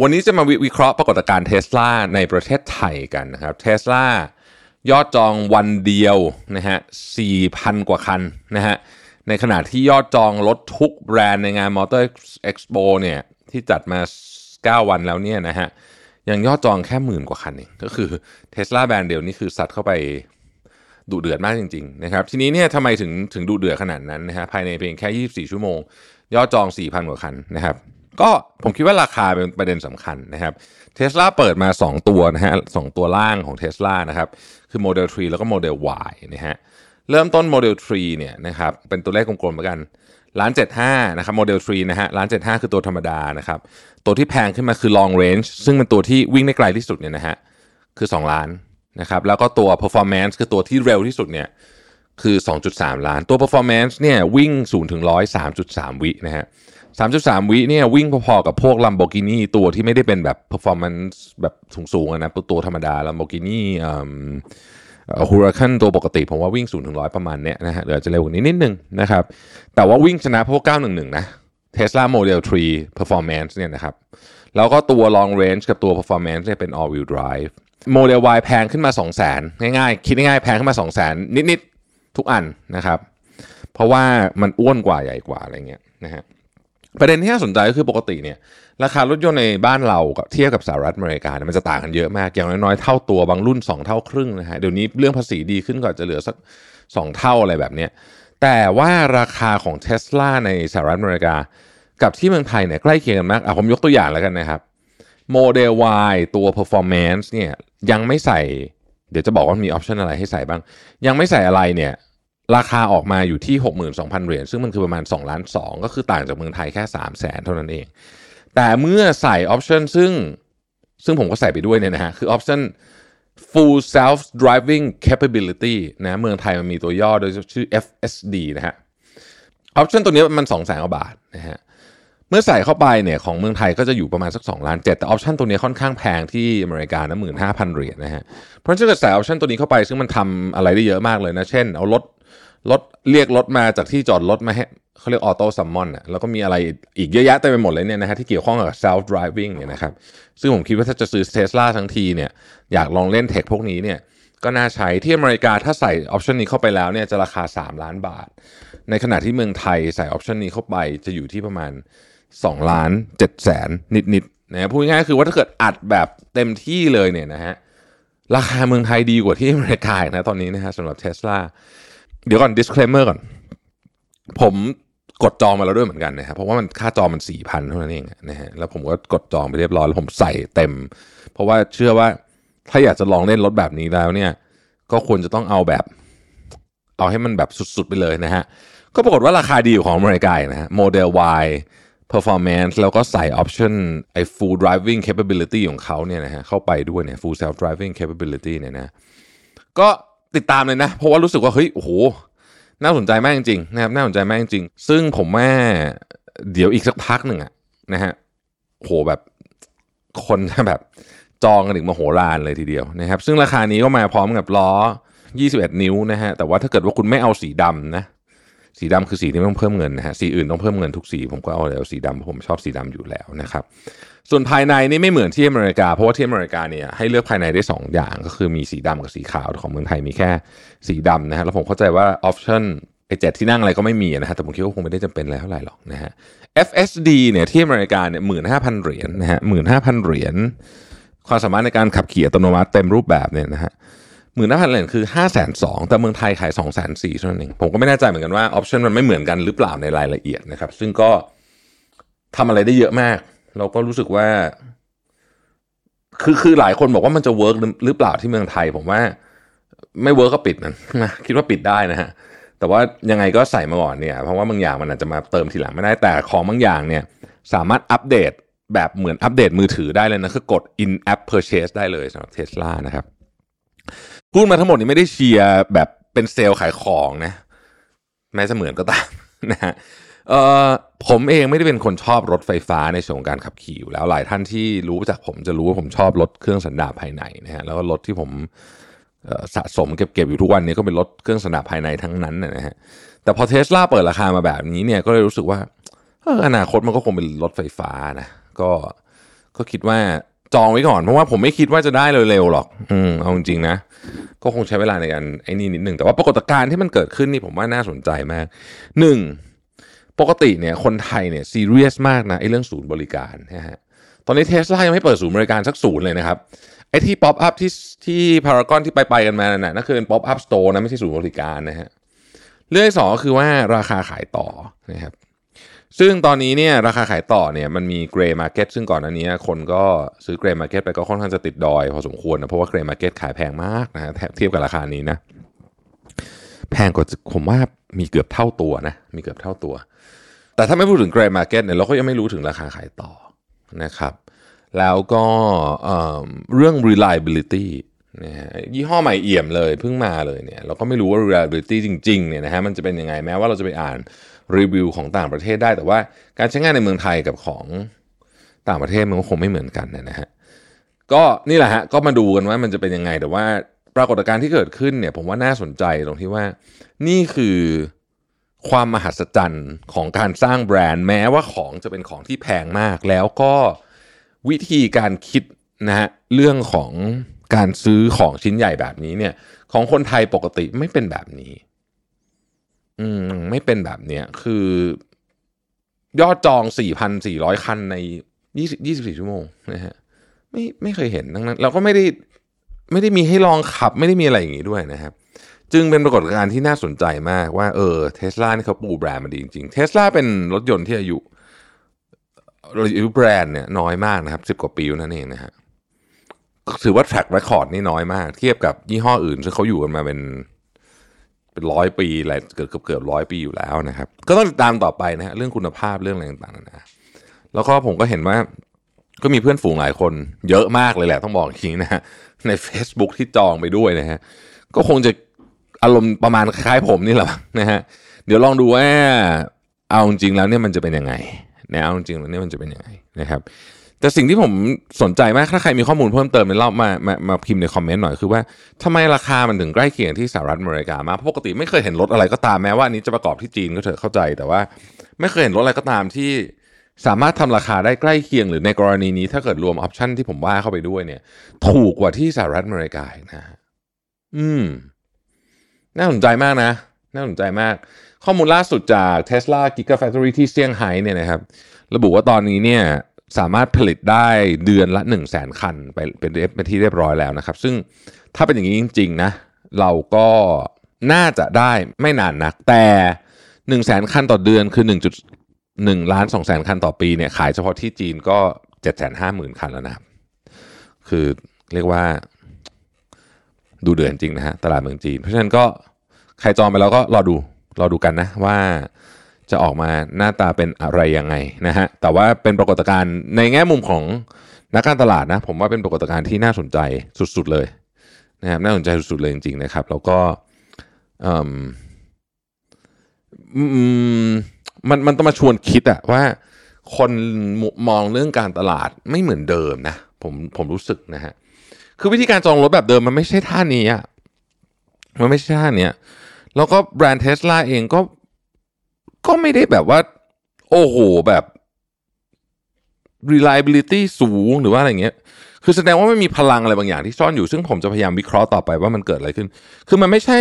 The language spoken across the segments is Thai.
วันนี้จะมาวิเคราะห์ปรากฏการณ์เทสลาในประเทศไทยกันนะครับเทสลายอดจองวันเดียวนะฮะ4,000 กว่าคันนะฮะในขณะที่ยอดจองรถทุกแบรนด์ในงาน Motor Expo เนี่ยที่จัดมา 9 วันแล้วเนี่ยนะฮะยังยอดจองแค่หมื่นกว่าคันเองก็คือเทสลาแบรนด์เดียวนี่คือสัตว์เข้าไปดุเดือดมากจริงๆนะครับทีนี้เนี่ยทำไมถึงถึงดุเดือดขนาดนั้นนะฮะภายในเพียงแค่ 24 ชั่วโมง ยอดจอง 4,000 กว่าคันนะครับ ก็ผมคิดว่าราคาเป็นประเด็นสำคัญนะครับเทสลาเปิดมา 2 ตัวนะฮะสตัวล่างของเทสลานะครับคือโมเดล3แล้วก็โมเดล Y นะฮะเริ่มต้นโมเดล3เนี่ยนะครับเป็นตัวเลขกลมๆเหมือนกันล้านเจ็ดห้านะครับโมเดล3นะฮะล้านเจ็ดห้าคือตัวธรรมดานะครับตัวที่แพงขึ้นมาคือ long range ซึ่งเป็นตัวที่วิ่งได้ไกลที่สุดเนี่ยนะฮะคือ 2 ล้านนะครับแล้วก็ตัว performance คือตัวที่เร็วที่สุดเนี่ยคือ 2.3 ล้าน ตัว performance เนี่ยวิ่ง0ถึง100 3.3 วินะฮะ 3.3 วิเนี่ยวิ่งพอๆกับพวก Lamborghini ตัวที่ไม่ได้เป็นแบบ performance แบบสูงๆนะตัวธรรมดา Lamborghini อ่าฮูราคันตัวปกติผมว่าวิ่ง0ถึง100ประมาณเนี้ยนะฮะเดี๋ยวจะเร็วกว่านี้นิดนึงนะครับ แต่ว่าวิ่งชนะพวก 911 นะ Tesla Model 3 Performance เนี่ยนะครับ แล้วก็ตัว Long Range กับตัว Performance เนี่ยเป็น All Wheel Drive โมเดล Y แพงขึ้นมา 2 0 0 0 0 0ง่ายๆ คิดง่ายๆ แพงขึ้นมา2 0 0 0 0 0นิดๆ ทุกอันนะครับ เพราะว่ามันอ้วนกว่าใหญ่กว่าอะไรเงี้ยนะฮะ ประเด็นที่น่าสนใจก็คือปกติเนี่ยราคารถยนต์ในบ้านเรากับเทียบกับสหรัฐอเมริกาเนี่ยมันจะต่างกันเยอะมาก อย่างน้อยๆเท่าตัวบางรุ่น 2 เท่าครึ่งนะฮะเดี๋ยวนี้เรื่องภาษีดีขึ้นก่อนจะเหลือสัก 2 เท่าอะไรแบบเนี้ยแต่ว่าราคาของเทสลาในสหรัฐอเมริกา กับที่เมืองไทยเนี่ยใกล้เคียงกันมากอะผมยกตัวอย่างแล้วกันนะครับModel Y ตัว performance เนี่ยยังไม่ใส่ เดี๋ยวจะบอกว่ามี option อะไรให้ใส่บ้าง ยังไม่ใส่อะไรเนี่ย ราคาออกมาอยู่ที่ 62,000 เหรียญซึ่งมันคือประมาณ2ล้าน2ก็คือต่างจากเมืองไทยแค่ 3 0 0แสนเท่านั้นเอง แต่เมื่อใส่ option ซึ่งซึ่งผมก็ใส่ไปด้วยเนี่ยนะฮะคือออปชัน full self driving capability นะเมืองไทยมันมีตัวย่อโดยชื่อ FSD นะฮะ option ตัวนี้มัน2 0 0แสนกว่าบาทนะฮะเมื่อใส่เข้าไปเนี่ยของเมืองไทยก็จะอยู่ประมาณสัก2ล้านเแต่ option ตัวนี้ค่อนข้างแพงที่อเมริกานะหมื่นห้าพันเหรียญนะฮะเพราะฉะนั้นถ้าเกิดใส่ option ตัวนี้เข้าไปซึ่งมันทำอะไรได้เยอะมากเลยนะ เช่นเอารถ รถเรียกรถมาจากที่จอดรถมาให้เขาเรียก auto summon อะแล้วก็มีอะไรอีกเยอะแยะเต็มไปหมดเลยเนี่ยนะฮะที่เกี่ยวข้องกับ self driving เนี่ยนะครับซึ่งผมคิดว่าถ้าจะซื้อเทสลาทั้งทีเนี่ยอยากลองเล่น tech พวกนี้เนี่ยก็น่าใช้ที่อเมริกาถ้าใส่ option นี้เข้าไปแล้วเนี่ยจะราคา 3 ล้านบาท ในขณะที่เมืองไทยใส่ออปชันนี้เข้าไปจะอยู่ที่ประมาณ 2 ล้าน7แสนนิดๆนะพูดง่ายๆคือว่าถ้าเกิดอัดแบบเต็มที่เลยเนี่ยนะฮะราคาเมืองไทยดีกว่าที่อเมริกานะตอนนี้นะฮะสำหรับเทสลา เดี๋ยวก่อน disclaimer ก่อน ผมกดจองมาแล้วด้วยเหมือนกันนะครับเพราะว่ามันค่าจองมันสี่พันเท่านั้นเองนะฮะแล้วผมก็กดจองไปเรียบร้อยแล้วผมใส่เต็ม เพราะว่าเชื่อว่าถ้าอยากจะลองเล่นรถแบบนี้แล้วเนี่ย ก็ควรจะต้องเอาแบบ เอาให้มันแบบสุดๆไปเลยนะฮะ ก็ปรากฏว่าราคาดีของอเมริกานะฮะโมเดล Y performance แล้วก็ใส่ออปชันไอ้ full driving capability ของเขาเนี่ยนะฮะเข้าไปด้วยเนี่ย full self driving capability เนี่ยนะ ก็ ติดตามเลยนะ เพราะว่ารู้สึกว่าเฮ้ยโอ้โหน่าสนใจมากจริงๆนะครับน่าสนใจมากจริงๆซึ่งผมแม่เดี๋ยวอีกสักพักหนึ่งอะนะฮะโหแบบคนแบบจองกันถึงมโหฬารเลยทีเดียวนะครับ ซึ่งราคานี้ก็มาพร้อมกับล้อ 21 นิ้วนะฮะแต่ว่าถ้าเกิดว่าคุณไม่เอาสีดำนะ สีดำคือสีที่ต้องเพิ่มเงินนะฮะสีอื่นต้องเพิ่มเงินทุกสีผมก็เอาแล้วสีดำเพราะผมชอบสีดำอยู่แล้วนะครับส่วนภายในนี่ไม่เหมือนที่อเมริกาเพราะว่าที่อเมริกาเนี่ยให้เลือกภายในได้ 2 อย่างก็คือมีสีดำกับสีขาวของเมืองไทยมีแค่สีดำนะฮะแล้วผมเข้าใจว่าออปชั่นไอเจ็ดที่นั่งอะไรก็ไม่มีนะฮะแต่ผมคิดว่าคงไม่ได้จำเป็นอะไรเท่าไหร่หรอกนะฮะ FSD เนี่ยที่อเมริกาเนี่ยหมื่นห้าพันเหรียญนะฮะหมื่นห้าพันเหรียญความสามารถในการขับขี่อัตโนมัติเต็มรูปแบบเนี่ยนะฮะ หมื่นห้าพันเหรียญคือห้าแสนสองแต่เมืองไทยขายสองแสนสี่เท่านั้นเองผมก็ไม่แน่ใจเหมือนกันว่า option มันไม่เหมือนกันหรือเปล่าในรายละเอียดนะครับ ซึ่งก็ทำอะไรได้เยอะมาก เราก็รู้สึกว่า คือคือหลายคนบอกว่ามันจะ work หรือเปล่าที่เมืองไทย ผมว่า ไม่ work ก็ปิดนะคิดว่าปิดได้นะฮะแต่ว่ายังไงก็ใส่มาก่อนเนี่ย เพราะว่าบางอย่างมันอาจจะมาเติมทีหลังไม่ได้แต่ของบางอย่างเนี่ย สามารถอัปเดตแบบเหมือนอัปเดตมือถือได้เลยนะคือกด in app purchase ได้เลยสำหรับเทสลานะครับ พูดมาทั้งหมดนี้ไม่ได้เชียร์แบบเป็นเซลล์ขายของนะ แม้จะเหมือนก็ตามนะฮะเอ่อผมเองไม่ได้เป็นคนชอบรถไฟฟ้าในช่วงการขับขี่อยู่แล้วหลายท่านที่รู้จากผมจะรู้ว่าผมชอบรถเครื่องสันดาปภายในนะฮะแล้วก็รถที่ผมสะสมเก็บๆอยู่ทุกวันนี้ก็เป็นรถเครื่องสันดาปภายในทั้งนั้นนะฮะแต่พอเทสลาเปิดราคามาแบบนี้เนี่ยก็เลยรู้สึกว่าอนาคตมันก็คงเป็นรถไฟฟ้านะก็ก็คิดว่า จองไว้ก่อน เพราะว่าผมไม่คิดว่าจะได้เร็วๆหรอก อืมเอาจริงๆนะ ก็คงใช้เวลาในการไอ้นี่นิดหนึ่งแต่ว่าปรากฏการณ์ที่มันเกิดขึ้นนี่ผมว่าน่าสนใจมากหนึ่งปกติเนี่ยคนไทยเนี่ยซีเรียสมากนะไอ้เรื่องศูนย์บริการนะฮะตอนนี้เทสลายังไม่เปิดศูนย์บริการสักศูนย์เลยนะครับไอ้ที่ pop-up ที่ที่พารากอนที่ไปไปกันมาน่ะนั่นคือเป็น pop-up store นะไม่ใช่ศูนย์บริการนะฮะเรื่องสองก็คือว่าราคาขายต่อนะครับ ซึ่งตอนนี้เนี่ยราคาขายต่อเนี่ยมันมี grey market ซึ่งก่อนหน้านี้คนก็ซื้อ grey market ไปก็ค่อนข้างจะติดดอยพอสมควรนะเพราะว่า grey market ขายแพงมากนะฮะเทียบกับราคานี้นะแพงกว่าผมว่ามีเกือบเท่าตัวนะมีเกือบเท่าตัว แต่ถ้าไม่พูดถึง grey market เนี่ยเราก็ยังไม่รู้ถึงราคาขายต่อนะครับแล้วก็เรื่อง reliability นะฮะยี่ห้อใหม่เอี่ยมเลยเพิ่งมาเลยเนี่ยเราก็ไม่รู้ว่า reliability จริงๆเนี่ยนะฮะมันจะเป็นยังไงแม้ว่าเราจะไปอ่าน รีวิวของต่างประเทศได้ แต่ว่าการใช้งานในเมืองไทยกับของต่างประเทศมันก็คงไม่เหมือนกันนะฮะก็นี่แหละฮะก็มาดูกันว่ามันจะเป็นยังไงแต่ว่าปรากฏการณ์ที่เกิดขึ้นเนี่ย ผมว่าน่าสนใจตรงที่ว่า นี่คือความมหัศจรรย์ของการสร้างแบรนด์ แม้ว่าของจะเป็นของที่แพงมาก แล้วก็วิธีการคิดนะฮะเรื่องของการซื้อของชิ้นใหญ่แบบนี้เนี่ย ของคนไทยปกติไม่เป็นแบบนี้ อืมไม่เป็นแบบเนี้ยคือยอดจอง 4,400 คันใน 20 24 ชั่วโมงนะฮะไม่ไม่เคยเห็นดังนั้นเราก็ไม่ได้ไม่ได้มีให้ลองขับ ไม่ได้มีอะไรอย่างงี้ด้วยนะครับ จึงเป็นปรากฏการณ์ที่น่าสนใจมากว่าเออเทสลานี่เขาปูแบรนด์มาดีจริงๆเทสลาเป็นรถยนต์ที่อายุอายุแบรนด์เนี่ยน้อยมากนะครับสิบกว่าปีนั่นเองนะฮะถือว่า track record นี่น้อยมาก เทียบกับยี่ห้ออื่น ซึ่งเขาอยู่กันมาเป็น เป็นร้อยปีอะไรเกือบเกือบเกือบร้อยปีอยู่แล้วนะครับ ก็ต้องติดตามต่อไปนะฮะเรื่องคุณภาพเรื่องอะไรต่างๆนะแล้วก็ผมก็เห็นว่าก็มีเพื่อนฝูงหลายคนเยอะมากเลยแหละต้องบอกจริงนะฮะใน Facebook ที่จองไปด้วยนะฮะก็คงจะอารมณ์ประมาณคล้ายผมนี่แหละนะฮะเดี๋ยวลองดูว่าเอาจริงแล้วเนี่ยมันจะเป็นยังไงนะเอาจริงแล้วเนี่ยมันจะเป็นยังไงนะครับ แต่สิ่งที่ผมสนใจมาก ถ้าใครมีข้อมูลเพิ่มเติมในเล่ามามามาพิมพ์ในคอมเมนต์หน่อยคือว่าทำไมราคามันถึงใกล้เคียงที่สหรัฐอเมริกามาปกติไม่เคยเห็นรถอะไรก็ตามแม้ว่านี้จะประกอบที่จีนก็เถอะเข้าใจ แต่ว่า ไม่เคยเห็นรถอะไรก็ตามที่สามารถทำราคาได้ใกล้เคียงหรือในกรณีนี้ถ้าเกิดรวมออปชันที่ผมว่าเข้าไปด้วยเนี่ย ถูกกว่าที่สหรัฐอเมริกานะอืม น่าสนใจมากนะ น่าสนใจมาก ข้อมูลล่าสุดจาก Tesla Gigafactory ที่เซี่ยงไฮ้เนี่ยนะครับ ระบุว่าตอนนี้เนี่ย สามารถผลิตได้เดือนละ 1 0 0 0 0แสนคันไปเป็นเป็นที่เรียบร้อยแล้วนะครับ ซึ่งถ้าเป็นอย่างนี้จริง ๆ นะ เราก็น่าจะได้ไม่นานนัก แต่ 1 0 0 0 0แสนคันต่อเดือนคือ 1.1 ล้าน2แสนคันต่อปีเนี่ยขายเฉพาะที่จีนก็ 7 5 0 0 0 0 คันแล้วนะครับคือเรียกว่าดูเดือนจริงนะฮะตลาดเมืองจีน เพราะฉะนั้นก็ใครจองไปแล้วก็รอดูรอดูกันนะว่า จะออกมาหน้าตาเป็นอะไรยังไงนะฮะแต่ว่าเป็นปรากฏการณ์ในแง่มุมของนักการตลาดนะ ผมว่าเป็นปรากฏการณ์ที่น่าสนใจสุดๆเลยนะครับน่าสนใจสุดๆเลยจริงๆนะครับ แล้วก็มันมันต้องมาชวนคิดอะว่าคนมองเรื่องการตลาดไม่เหมือนเดิมนะผมผมรู้สึกนะฮะคือวิธีการจองรถแบบเดิมมันไม่ใช่ท่านี้อะมันไม่ใช่ท่านี้แล้วก็แบรนด์เทสลาเองก็ ก็ไม่ได้แบบว่า โอ้โหแบบ reliability สูงหรือว่าอะไรเงี้ย คือแสดงว่ามันมีพลังอะไรบางอย่างที่ซ่อนอยู่ซึ่งผมจะพยายามวิเคราะห์ต่อไปว่ามันเกิดอะไรขึ้น คือมันไม่ใช่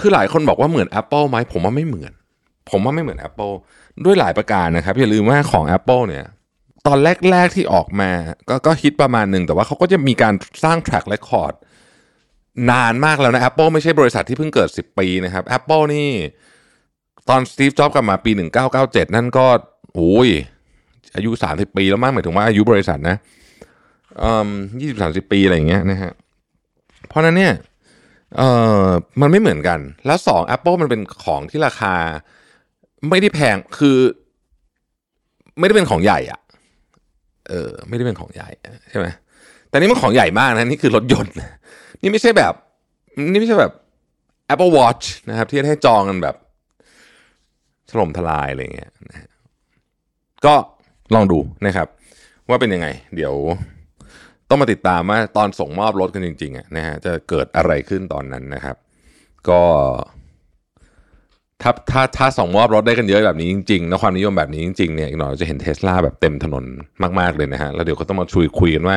คือหลายคนบอกว่าเหมือน Apple ไหมผมว่าไม่เหมือน ผมว่าไม่เหมือน Apple ด้วยหลายประการนะครับ อย่าลืมว่าของ Apple เนี่ย ตอนแรก ๆที่ออกมา ก็ก็ฮิตประมาณหนึ่งแต่ว่าเขาก็จะมีการสร้าง track record นานมากแล้วนะ Apple ไม่ใช่บริษัทที่เพิ่งเกิด 10 ปีนะครับ Apple นี่ ตอนสตีฟจ็อบกลับมาปี 1997 นั่นก็โอ้ยอายุ 30 ปีแล้วมั้งหมายถึงว่าอายุบริษัทนะยี่สิบสามสิบปีอะไรอย่างเงี้ยนะฮะ เพราะนั้นเนี่ยเออมันไม่เหมือนกัน แล้วสอง Apple มันเป็นของที่ราคา ไม่ได้แพงคือ ไม่ได้เป็นของใหญ่อะเออไม่ได้เป็นของใหญ่ใช่ไหมแต่นี่มันของใหญ่มากนะนี่คือรถยนต์ นี่ไม่ใช่แบบ นี่ไม่ใช่แบบ Apple Watch นะครับ ที่ให้จองกันแบบ ถล่มทลายอะไรเงี้ยนะก็ลองดูนะครับ ว่าเป็นยังไง เดี๋ยวต้องมาติดตามว่าตอนส่งมอบรถกันจริงๆอะนะฮะจะเกิดอะไรขึ้นตอนนั้นนะครับ ก็ถ้าถ้าถ้าส่งมอบรถได้กันเยอะแบบนี้จริงๆแล้วความนิยมแบบนี้จริงๆเนี่ยอีกหน่อยเราจะเห็นเทสลาแบบเต็มถนนมากๆเลยนะฮะแล้วเดี๋ยวก็ต้องมาชุยคุยกันว่า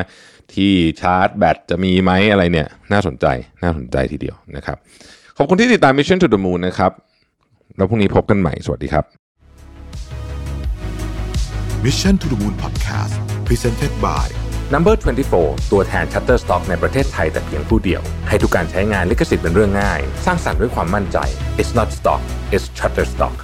ที่ชาร์จแบตจะมีไหมอะไรเนี่ย น่าสนใจน่าสนใจทีเดียวนะครับ ขอบคุณที่ติดตาม Mission to the Moon นะครับ แล้วพรุ่งนี้พบกันใหม่ สวัสดีครับ Mission to the Moon Podcast Presented by Number 24 ตัวแทน Shutterstock ในประเทศไทยแต่เพียงผู้เดียว ให้ทุกการใช้งานลิขสิทธิ์เป็นเรื่องง่าย สร้างสรรค์ด้วยความมั่นใจ It's not stock it's Shutterstock